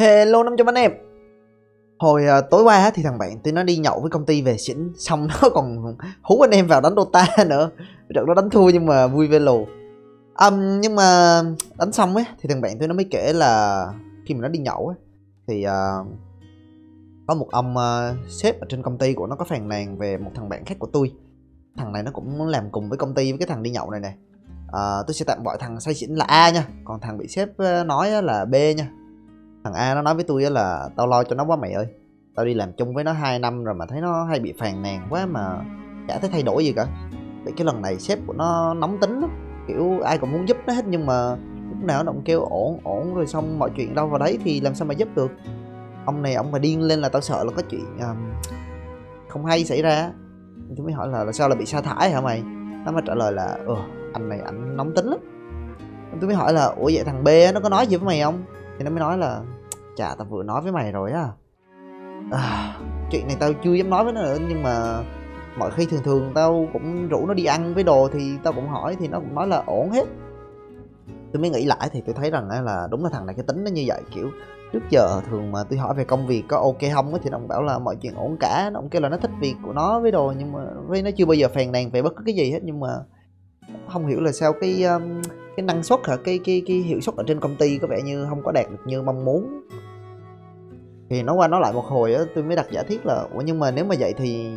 Hello 500 anh em. Hồi à, tối qua thì thằng bạn tôi nó đi nhậu với công ty về xỉn Xong nó còn hú anh em vào đánh Dota nữa. Trận nó đánh thua nhưng mà vui về lù. Um, Nhưng mà đánh xong ấy Thì thằng bạn tôi nó mới kể là Khi mà nó đi nhậu ấy Thì uh, có một ông uh, sếp ở trên công ty của nó có phàn nàn về một thằng bạn khác của tôi. Thằng này nó cũng muốn làm cùng với công ty với cái thằng đi nhậu này này uh, Tôi sẽ tạm gọi thằng say xỉn là A nha. Còn thằng bị sếp à, nói là B nha thằng A nó nói với tôi á là tao lo cho nó quá mày ơi. Tao đi làm chung với nó 2 năm rồi mà thấy nó hay bị phàn nàn quá mà chả thấy thay đổi gì cả. Vậy cái lần này sếp của nó nóng tính lắm. Kiểu ai cũng muốn giúp nó hết nhưng mà lúc nào nó cũng kêu ổn ổn rồi xong mọi chuyện đâu vào đấy thì làm sao mà giúp được? Ông này ông mà điên lên là tao sợ là có chuyện um, không hay xảy ra tôi mới hỏi là, là sao là bị sa thải hả mày? Nó mới trả lời là ừ anh này anh nóng tính lắm. Tôi mới hỏi là ủa vậy thằng B nó có nói gì với mày không? Thì nó mới nói là chà tao vừa nói với mày rồi á. À, chuyện này tao chưa dám nói với nó nữa nhưng mà mọi khi thường thường tao cũng rủ nó đi ăn với đồ thì tao cũng hỏi thì nó cũng nói là ổn hết. Tôi mới nghĩ lại thì tôi thấy rằng là đúng là thằng này cái tính nó như vậy kiểu trước giờ thường mà tôi hỏi về công việc có ok không thì nó cũng bảo là mọi chuyện ổn cả nó cũng kêu là nó thích việc của nó với đồ nhưng mà với nó chưa bao giờ phàn nàn về bất cứ cái gì hết nhưng mà không hiểu là sao cái um, cái năng suất hả cái cái cái hiệu suất ở trên công ty có vẻ như không có đạt được như mong muốn thì nó qua nó lại một hồi á tôi mới đặt giả thiết là ủa nhưng mà nếu mà vậy thì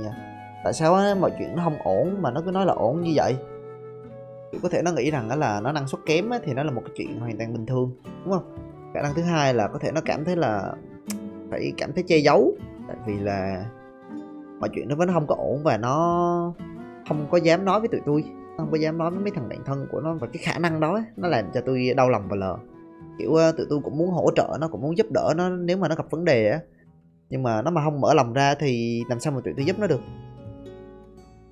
tại sao á mọi chuyện nó không ổn mà nó cứ nói là ổn như vậy? Có thể nó nghĩ rằng đó là nó năng suất kém á, thì nó là một cái chuyện hoàn toàn bình thường đúng không? Khả năng thứ hai là có thể nó cảm thấy là phải cảm thấy che giấu tại vì là mọi chuyện nó vẫn không có ổn và nó không có dám nói với tụi tôi không có dám nói với mấy thằng bạn thân của nó và cái khả năng đó nó làm cho tôi đau lòng và lờ kiểu uh, tụi tôi cũng muốn hỗ trợ nó cũng muốn giúp đỡ nó nếu mà nó gặp vấn đề á. Nhưng mà nó mà không mở lòng ra thì làm sao mà tụi tôi giúp nó được?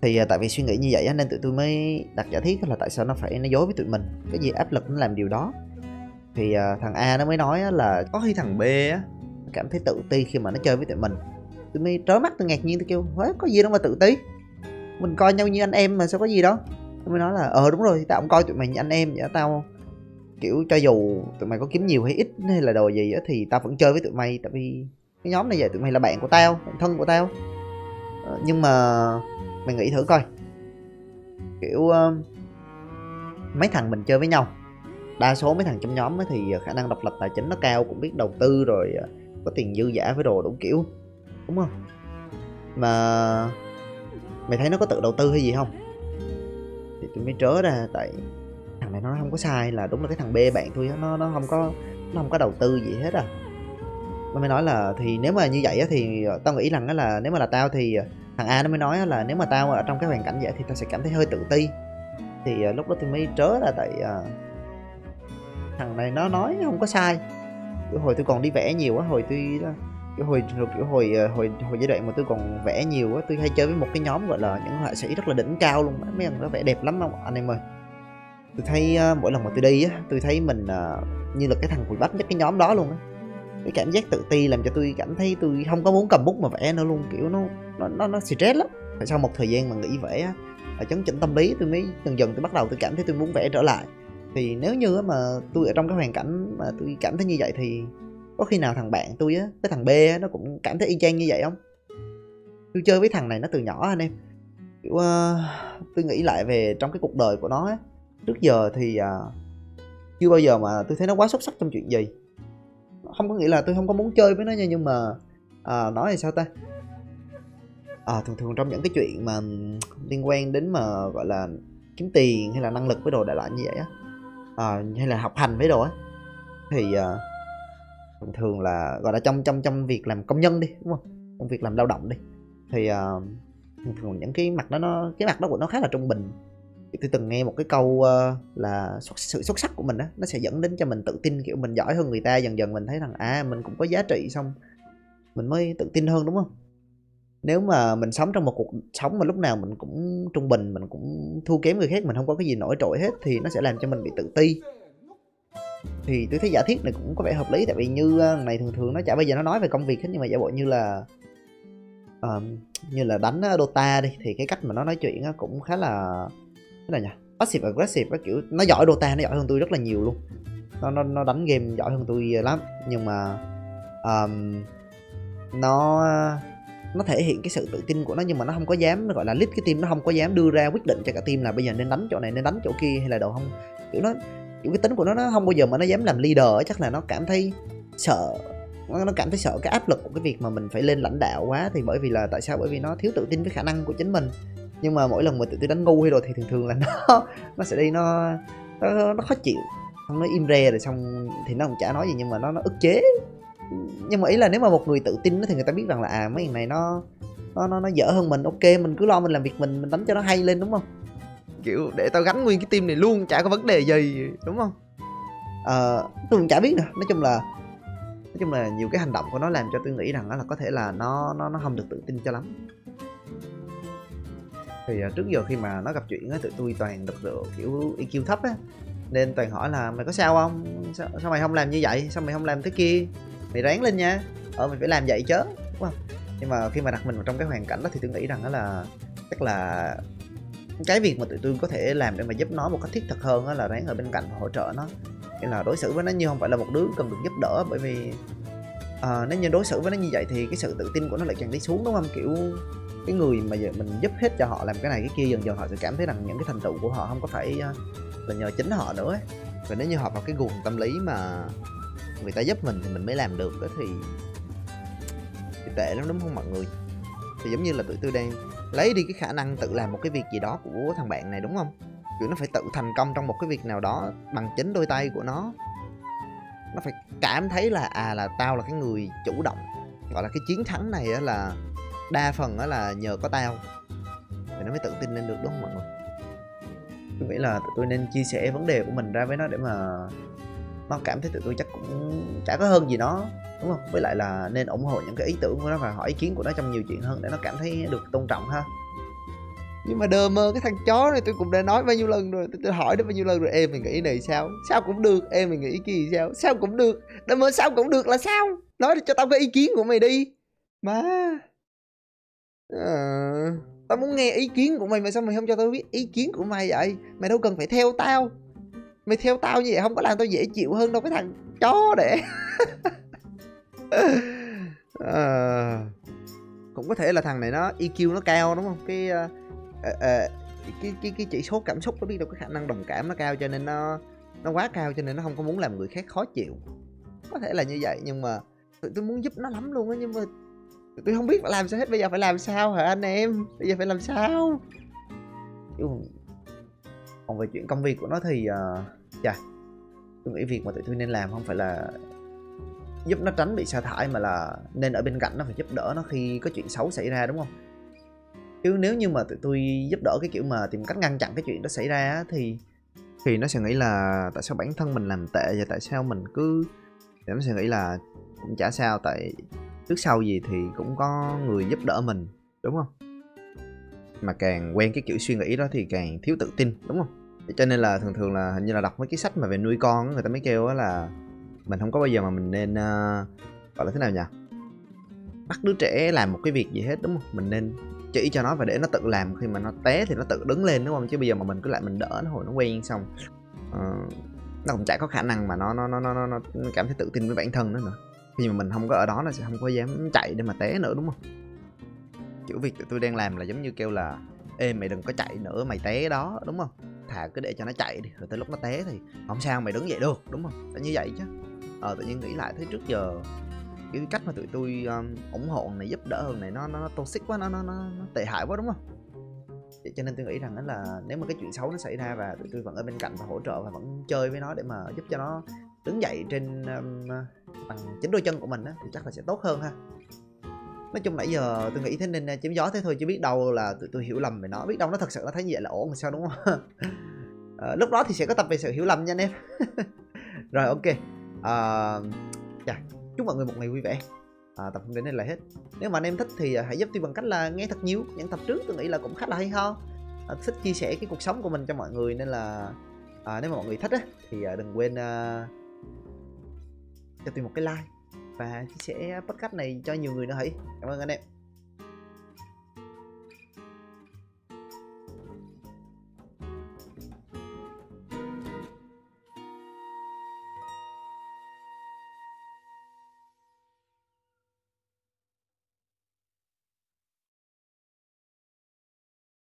Thì uh, tại vì suy nghĩ như vậy nên tụi tôi mới đặt giả thiết là tại sao nó phải nói dối với tụi mình. Cái gì áp lực nó làm điều đó. Thì uh, thằng A nó mới nói là có khi thằng B á cảm thấy tự ti khi mà nó chơi với tụi mình. Tôi mới trớ mắt tôi ngạc nhiên tôi kêu Hế, có gì đâu mà tự ti. Mình coi nhau như anh em mà sao có gì đó tôi mới nói là ờ đúng rồi tao cũng coi tụi mày như anh em vậy tao kiểu cho dù tụi mày có kiếm nhiều hay ít hay là đồ gì á thì tao vẫn chơi với tụi mày. Tại vì cái nhóm này vậy tụi mày là bạn của tao bạn thân của tao. Ờ, nhưng mà mày nghĩ thử coi. Kiểu uh, mấy thằng mình chơi với nhau đa số mấy thằng trong nhóm ấy thì ờ, khả năng độc lập tài chính nó cao cũng biết đầu tư rồi ờ, có tiền dư giả với đồ đủ kiểu đúng không? Mà mày thấy nó có tự đầu tư hay gì không? Thì tôi mới trớ ra tại thằng này nó không có sai, là đúng là cái thằng B bạn tôi nó nó không có, nó không có đầu tư gì hết à. Nó mới nói là thì nếu mà như vậy á thì tao nghĩ rằng là nếu mà là tao thì thằng A nó mới nói là nếu mà tao ở trong cái hoàn cảnh vậy thì tao sẽ cảm thấy hơi tự ti. Thì à, lúc đó tôi mới trớ là tại à, thằng này nó nói không có sai. Cái hồi tôi còn đi vẽ nhiều á, hồi tôi cái hồi cái hồi à, hồi hồi giai đoạn mà tôi còn vẽ nhiều á, tôi hay chơi với một cái nhóm, gọi là, những họa sĩ rất là đỉnh cao luôn mấy thằng nó vẽ đẹp lắm không anh em ơi? Tôi thấy uh, mỗi lần mà tôi đi á tôi thấy mình uh, như là cái thằng quỷ bách nhất cái nhóm đó luôn á. Cái cảm giác tự ti làm cho tôi cảm thấy tôi không có muốn cầm bút mà vẽ nữa luôn kiểu nó nó nó, nó stress lắm. Phải sau một thời gian mà nghỉ vẽ á chấn chỉnh tâm lý tôi mới dần dần tôi bắt đầu tôi cảm thấy tôi muốn vẽ trở lại. Thì nếu như mà tôi ở trong cái hoàn cảnh mà tôi cảm thấy như vậy thì có khi nào thằng bạn tôi á cái thằng b á nó cũng cảm thấy y chang như vậy không? Tôi chơi với thằng này nó từ nhỏ anh em. Kiểu uh, tôi nghĩ lại về trong cái cuộc đời của nó á trước giờ thì à, chưa bao giờ mà tôi thấy nó quá xuất sắc trong chuyện gì. Không có nghĩa là tôi không có muốn chơi với nó nha nhưng mà à, nói thì sao ta? À, thường thường trong những cái chuyện mà liên quan đến mà gọi là kiếm tiền hay là năng lực với đồ đại loại như vậy á à, hay là học hành với đồ á thì à, thường thường là gọi là trong trong trong việc làm công nhân đi đúng không? Công việc làm lao động đi thì à, thường thường những cái mặt đó nó cái mặt đó của nó khá là trung bình tôi từng nghe một cái câu uh, là xuất, sự xuất sắc của mình đó nó sẽ dẫn đến cho mình tự tin kiểu mình giỏi hơn người ta dần dần mình thấy rằng à mình cũng có giá trị xong mình mới tự tin hơn đúng không? Nếu mà mình sống trong một cuộc sống mà lúc nào mình cũng trung bình mình cũng thua kém người khác mình không có cái gì nổi trội hết thì nó sẽ làm cho mình bị tự ti. Thì tôi thấy giả thiết này cũng có vẻ hợp lý tại vì như ờ, này thường thường nó chả bây giờ nó nói về công việc hết nhưng mà giả bộ như là uh, như là đánh ờ, Dota đi thì cái cách mà nó nói chuyện cũng khá là thế là nhỉ passive aggressive á kiểu nó giỏi Dota nó giỏi hơn tôi rất là nhiều luôn. Nó nó nó đánh game giỏi hơn tôi lắm nhưng mà um, nó nó thể hiện cái sự tự tin của nó nhưng mà nó không có dám nó gọi là lead cái team nó không có dám đưa ra quyết định cho cả team là bây giờ nên đánh chỗ này nên đánh chỗ kia hay là đồ không. Kiểu nó kiểu cái tính của nó nó không bao giờ mà nó dám làm leader chắc là nó cảm thấy sợ nó cảm thấy sợ cái áp lực của cái việc mà mình phải lên lãnh đạo quá thì bởi vì là tại sao? Bởi vì nó thiếu tự tin với khả năng của chính mình nhưng mà mỗi lần mà tụi tôi đánh ngu hay rồi thì thường thường là nó nó sẽ đi nó nó, nó khó chịu. Xong nó im re rồi xong thì nó cũng chả nói gì nhưng mà nó nó ức chế. Nhưng mà ý là nếu mà một người tự tin thì người ta biết rằng là à mấy thằng này nó nó nó nó dở hơn mình ok mình cứ lo mình làm việc mình mình đánh cho nó hay lên đúng không? Kiểu để tao gắn nguyên cái team này luôn chả có vấn đề gì đúng không? Ờ à, tôi cũng chả biết nữa. Nói chung là nói chung là nhiều cái hành động của nó làm cho tôi nghĩ rằng là có thể là nó nó nó không được tự tin cho lắm thì uh, trước giờ khi mà nó gặp chuyện á tụi tôi toàn được rượu kiểu EQ thấp á. Nên toàn hỏi là mày có sao không? Sao, sao mày không làm như vậy? Sao mày không làm thế kia? Mày ráng lên nha. Ờ mày phải làm vậy chứ đúng không? Nhưng mà khi mà đặt mình vào trong cái hoàn cảnh đó thì tôi nghĩ rằng đó là chắc là cái việc mà tụi tôi có thể làm để mà giúp nó một cách thiết thực hơn đó là ráng ở bên cạnh và hỗ trợ nó. Nghĩa là đối xử với nó như không phải là một đứa cần được giúp đỡ bởi vì à, nếu như đối xử với nó như vậy thì cái sự tự tin của nó lại càng đi xuống đúng không? Kiểu cái người mà giờ mình giúp hết cho họ làm cái này cái kia dần dần họ sẽ cảm thấy rằng những cái thành tựu của họ không có phải ờ, là nhờ chính họ nữa ấy. và nếu như họ vào cái guồng tâm lý mà người ta giúp mình thì mình mới làm được đó thì, thì tệ lắm đúng không mọi người? Thì giống như là tụi tôi đang lấy đi cái khả năng tự làm một cái việc gì đó của thằng bạn này đúng không? Kiểu nó phải tự thành công trong một cái việc nào đó bằng chính đôi tay của nó. Nó phải cảm thấy là à là tao là cái người chủ động gọi là cái chiến thắng này là đa phần đó là nhờ có tao. Thì nó mới tự tin lên được đúng không mọi người? Tôi nghĩ là tụi tôi nên chia sẻ vấn đề của mình ra với nó để mà nó cảm thấy tụi tôi chắc cũng chả có hơn gì nó đúng không? Với lại là nên ủng hộ những cái ý tưởng của nó và hỏi ý kiến của nó trong nhiều chuyện hơn để nó cảm thấy được tôn trọng ha. Nhưng mà đờ mơ cái thằng chó này tôi cũng đã nói bao nhiêu lần rồi tôi, tôi hỏi nó bao nhiêu lần rồi em mình nghĩ này sao? Sao cũng được em mình nghĩ kia sao? Sao cũng được đờ mơ sao cũng được là sao? Nói cho tao cái ý kiến của mày đi. Má à, tao muốn nghe ý kiến của mày mà sao mày không cho tao biết ý kiến của mày vậy? Mày đâu cần phải theo tao. Mày theo tao như vậy không có làm tao dễ chịu hơn đâu cái thằng chó để à, ờ, cũng có thể là thằng này nó EQ nó cao đúng không? Cái uh, uh, cái cái cái chỉ số cảm xúc nó biết đâu cái khả năng đồng cảm nó cao cho nên nó nó quá cao cho nên nó không có muốn làm người khác khó chịu. Có thể là như vậy nhưng mà tôi muốn giúp nó lắm luôn á nhưng mà tôi không biết phải làm sao hết bây giờ phải làm sao hả anh em? Bây giờ phải làm sao? Còn về chuyện công việc của nó thì uh, chà tôi nghĩ việc mà tụi tôi nên làm không phải là giúp nó tránh bị sa thải mà là nên ở bên cạnh nó phải giúp đỡ nó khi có chuyện xấu xảy ra đúng không? Chứ nếu như mà tụi tôi giúp đỡ cái kiểu mà tìm cách ngăn chặn cái chuyện đó xảy ra thì thì nó sẽ nghĩ là tại sao bản thân mình làm tệ và tại sao mình cứ thì nó sẽ nghĩ là cũng chả sao tại trước sau gì thì cũng có người giúp đỡ mình đúng không? Mà càng quen cái kiểu suy nghĩ đó thì càng thiếu tự tin đúng không? Cho nên là thường thường là hình như là đọc mấy cái sách mà về nuôi con người ta mới kêu là mình không có bao giờ mà mình nên uh, gọi là thế nào nhỉ? Bắt đứa trẻ làm một cái việc gì hết đúng không? Mình nên chỉ cho nó và để nó tự làm khi mà nó té thì nó tự đứng lên đúng không? Chứ bây giờ mà mình cứ lại mình đỡ nó hồi nó quen xong uh, nó cũng chả có khả năng mà nó nó nó nó nó cảm thấy tự tin với bản thân nữa nữa khi mà mình không có ở đó là sẽ không có dám chạy để mà té nữa đúng không? Kiểu việc tụi tôi đang làm là giống như kêu là ê mày đừng có chạy nữa mày té đó đúng không? Thà cứ để cho nó chạy đi rồi tới lúc nó té thì không sao mày đứng dậy được đúng không? Phải như vậy chứ. Ờ tự nhiên nghĩ lại thấy trước giờ cái cách mà tụi tôi um, ủng hộ này giúp đỡ hơn này nó nó, nó toxic quá nó nó nó, nó tệ hại quá đúng không? Cho nên tôi nghĩ rằng đó là nếu mà cái chuyện xấu nó xảy ra và tụi tôi vẫn ở bên cạnh và hỗ trợ và vẫn chơi với nó để mà giúp cho nó đứng dậy trên um, bằng chính đôi chân của mình á thì chắc là sẽ tốt hơn ha. Nói chung nãy giờ tôi nghĩ thế nên chém gió thế thôi chứ biết đâu là tụi tôi hiểu lầm về nó. Biết đâu nó thật sự nó thấy như vậy là ổn sao đúng không? À, lúc đó thì sẽ có tập về sự hiểu lầm nha anh em. Rồi ok. À, chà, chúc mọi người một ngày vui vẻ à, tập đến đây là hết. Nếu mà anh em thích thì à, hãy giúp tôi bằng cách là nghe thật nhiều những tập trước tôi nghĩ là cũng khá là hay ho. À, thích chia sẻ cái cuộc sống của mình cho mọi người nên là à, nếu mà mọi người thích á, thì à, đừng quên à, cho tôi một cái like và chia sẻ podcast này cho nhiều người nữa hãy cảm ơn anh em.